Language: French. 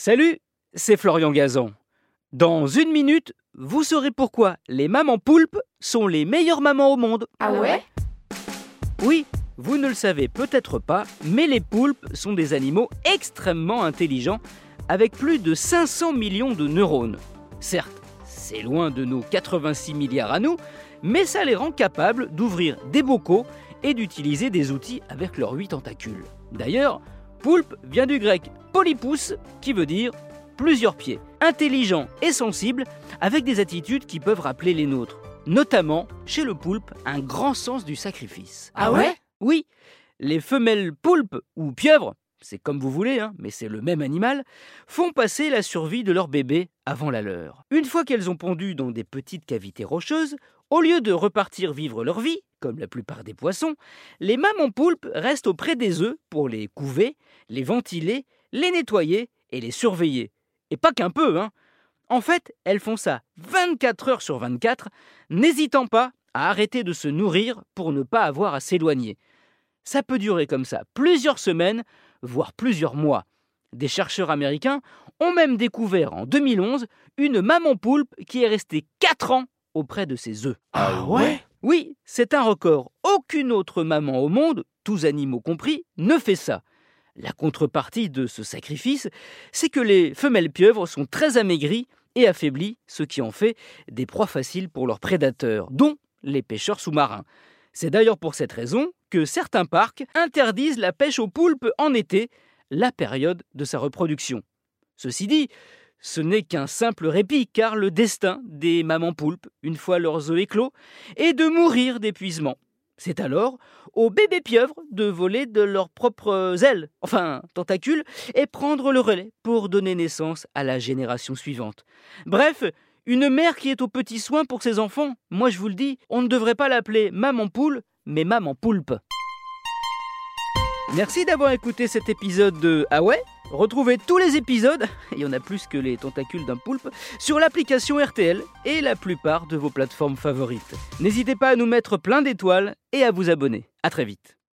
Salut, c'est Florian Gazan. Dans une minute, vous saurez pourquoi les mamans poulpes sont les meilleures mamans au monde. Ah ouais Oui, vous ne le savez peut-être pas, mais les poulpes sont des animaux extrêmement intelligents avec plus de 500 millions de neurones. Certes, c'est loin de nos 86 milliards à nous, mais ça les rend capables d'ouvrir des bocaux et d'utiliser des outils avec leurs huit tentacules. D'ailleurs, poulpe vient du grec polypus, qui veut dire plusieurs pieds, intelligent et sensible, avec des attitudes qui peuvent rappeler les nôtres, notamment chez le poulpe un grand sens du sacrifice. Ah ouais? Oui, les femelles poulpes ou pieuvres, c'est comme vous voulez, hein, mais c'est le même animal, font passer la survie de leur bébé avant la leur. Une fois qu'elles ont pondu dans des petites cavités rocheuses, au lieu de repartir vivre leur vie, comme la plupart des poissons, les mamans poulpes restent auprès des œufs pour les couver, les ventiler, les nettoyer et les surveiller. Et pas qu'un peu, hein. En fait, elles font ça 24 heures sur 24, n'hésitant pas à arrêter de se nourrir pour ne pas avoir à s'éloigner. Ça peut durer comme ça plusieurs semaines, voire plusieurs mois. Des chercheurs américains ont même découvert en 2011 une maman poulpe qui est restée 4 ans auprès de ses œufs. Ah ouais? Oui, c'est un record. Aucune autre maman au monde, tous animaux compris, ne fait ça. La contrepartie de ce sacrifice, c'est que les femelles pieuvres sont très amaigries et affaiblies, ce qui en fait des proies faciles pour leurs prédateurs, dont les pêcheurs sous-marins. C'est d'ailleurs pour cette raison que certains parcs interdisent la pêche aux poulpes en été, la période de sa reproduction. Ceci dit, ce n'est qu'un simple répit, car le destin des mamans poulpes, une fois leurs œufs éclos, est de mourir d'épuisement. C'est alors aux bébés pieuvres de voler de leurs propres ailes, enfin tentacules, et prendre le relais pour donner naissance à la génération suivante. Bref, une mère qui est aux petits soins pour ses enfants, moi je vous le dis, on ne devrait pas l'appeler maman poule, mais maman poulpe. Merci d'avoir écouté cet épisode de Ah Retrouvez tous les épisodes, il y en a plus que les tentacules d'un poulpe, sur l'application RTL et la plupart de vos plateformes favorites. N'hésitez pas à nous mettre plein d'étoiles et à vous abonner. A très vite.